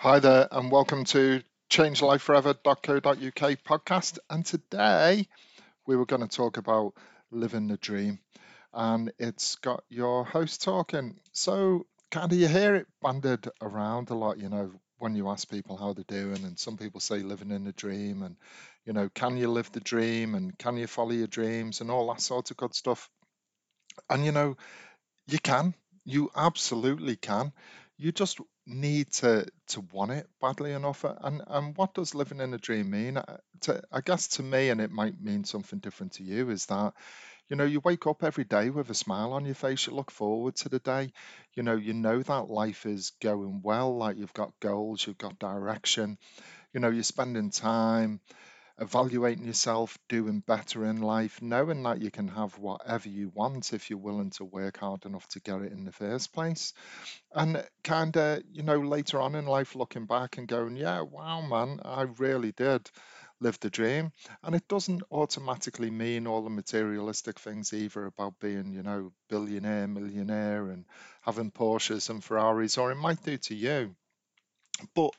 Hi there, and welcome to changelifeforever.co.uk podcast. And today we were going to talk about living the dream, and it's got your host talking. So, kind of, you hear it banded around a lot, you know, when you ask people how they're doing, and some people say living in the dream, and you know, can you live the dream, and can you follow your dreams, and all that sort of good stuff. And you know, you can, you absolutely can. You just need to to want it badly enough. And and what does living in a dream mean? To, I guess to me, and it might mean something different to you, is that you know you wake up every day with a smile on your face. You look forward to the day. You know you know that life is going well. Like you've got goals, you've got direction. You know you're spending time evaluating yourself, doing better in life, knowing that you can have whatever you want if you're willing to work hard enough to get it in the first place. And kind of, you know, later on in life, looking back and going, yeah, wow, man, I really did live the dream. And it doesn't automatically mean all the materialistic things either about being, you know, billionaire, millionaire, and having Porsches and Ferraris, or it might do to you. But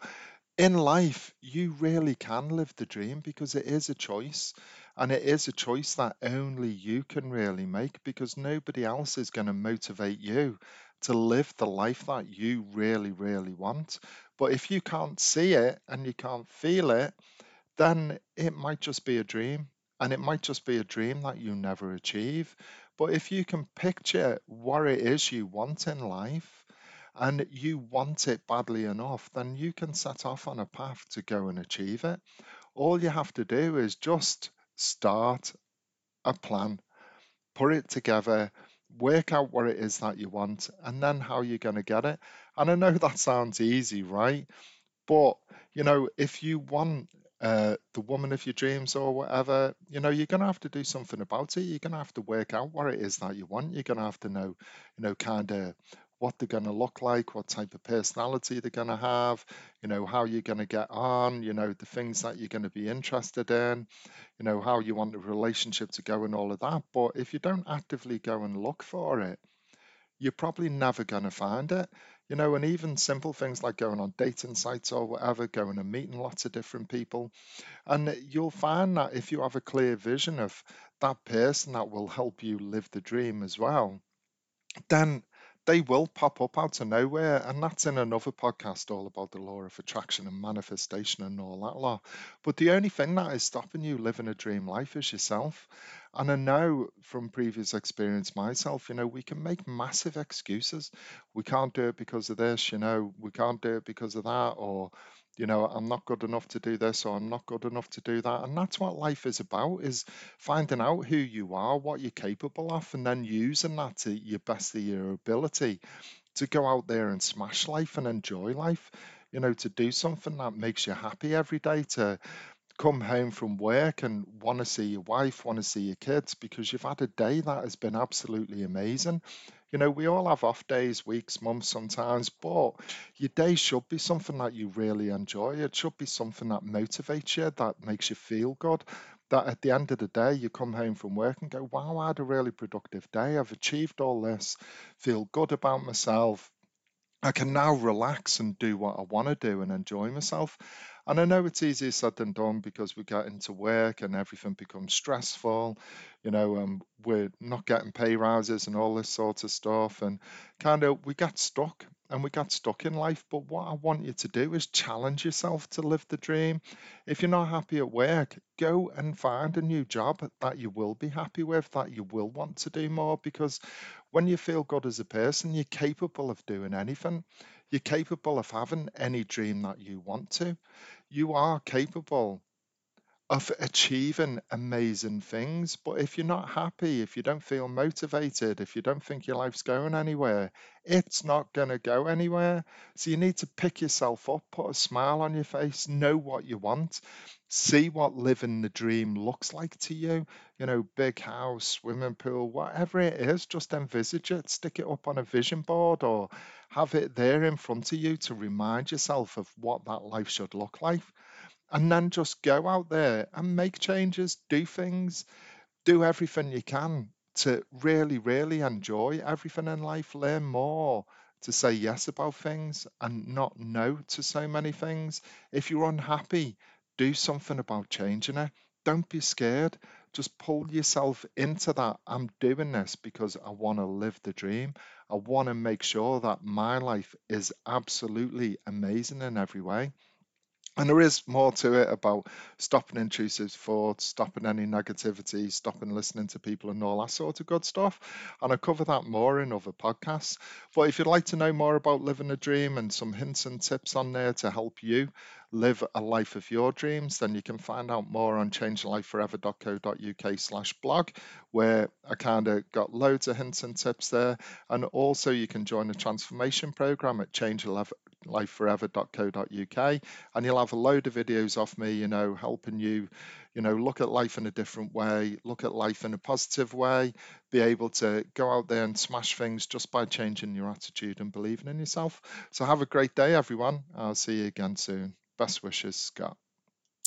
in life, you really can live the dream because it is a choice. And it is a choice that only you can really make because nobody else is going to motivate you to live the life that you really, really want. But if you can't see it and you can't feel it, then it might just be a dream. And it might just be a dream that you never achieve. But if you can picture what it is you want in life, and you want it badly enough, then you can set off on a path to go and achieve it. All you have to do is just start a plan, put it together, work out what it is that you want, and then how you're going to get it. And I know that sounds easy, right? But, you know, if you want uh, the woman of your dreams or whatever, you know, you're going to have to do something about it. You're going to have to work out what it is that you want. You're going to have to know, you know, kind of what they're going to look like, what type of personality they're going to have, you know, how you're going to get on, you know, the things that you're going to be interested in, you know, how you want the relationship to go and all of that. But if you don't actively go and look for it, you're probably never going to find it. You know, and even simple things like going on dating sites or whatever, going and meeting lots of different people. And you'll find that if you have a clear vision of that person that will help you live the dream as well, then they will pop up out of nowhere. And that's in another podcast all about the law of attraction and manifestation and all that law. But the only thing that is stopping you living a dream life is yourself. And I know from previous experience myself, you know, we can make massive excuses. We can't do it because of this, you know, we can't do it because of that, or you know i'm not good enough to do this or i'm not good enough to do that. And that's what life is about is finding out who you are what you're capable of and then using that to your best of your ability to go out there and smash life and enjoy life. You know to do something that makes you happy every day to come home from work and want to see your wife, want to see your kids because you've had a day that has been absolutely amazing. You know, we all have off days, weeks, months sometimes, but your day should be something that you really enjoy. It should be something that motivates you, that makes you feel good. That at the end of the day, you come home from work and go, wow, I had a really productive day. I've achieved all this, feel good about myself, I can now relax and do what I want to do and enjoy myself. And I know it's easier said than done because we get into work and everything becomes stressful. You know, um, we're not getting pay rises and all this sort of stuff. And kind of we get stuck and we get stuck in life. But what I want you to do is challenge yourself to live the dream. If you're not happy at work, go and find a new job that you will be happy with, that you will want to do more because when you feel good as a person, you're capable of doing anything. You're capable of having any dream that you want to. You are capable of achieving amazing things. But if you're not happy, if you don't feel motivated, if you don't think your life's going anywhere, it's not going to go anywhere. So you need to pick yourself up, put a smile on your face, know what you want, see what living the dream looks like to you. You know, big house, swimming pool, whatever it is, just envisage it, stick it up on a vision board or have it there in front of you to remind yourself of what that life should look like and then just go out there and make changes, do things, do everything you can to really, really enjoy everything in life, learn more, to say yes about things and not no to so many things. If you're unhappy, do something about changing it. Don't be scared. Just pull yourself into that. I'm doing this because I want to live the dream. I want to make sure that my life is absolutely amazing in every way. And there is more to it about stopping intrusive thoughts, stopping any negativity, stopping listening to people, and all that sort of good stuff. And I cover that more in other podcasts. But if you'd like to know more about living a dream and some hints and tips on there to help you live a life of your dreams, then you can find out more on changelifeforever.co.uk slash blog, where I kind of got loads of hints and tips there. And also you can join the transformation program at changelifeforever.co.uk and you'll have a load of videos off me, you know, helping you, you know, look at life in a different way, look at life in a positive way, be able to go out there and smash things just by changing your attitude and believing in yourself. So have a great day, everyone. I'll see you again soon. Best wishes, Scott.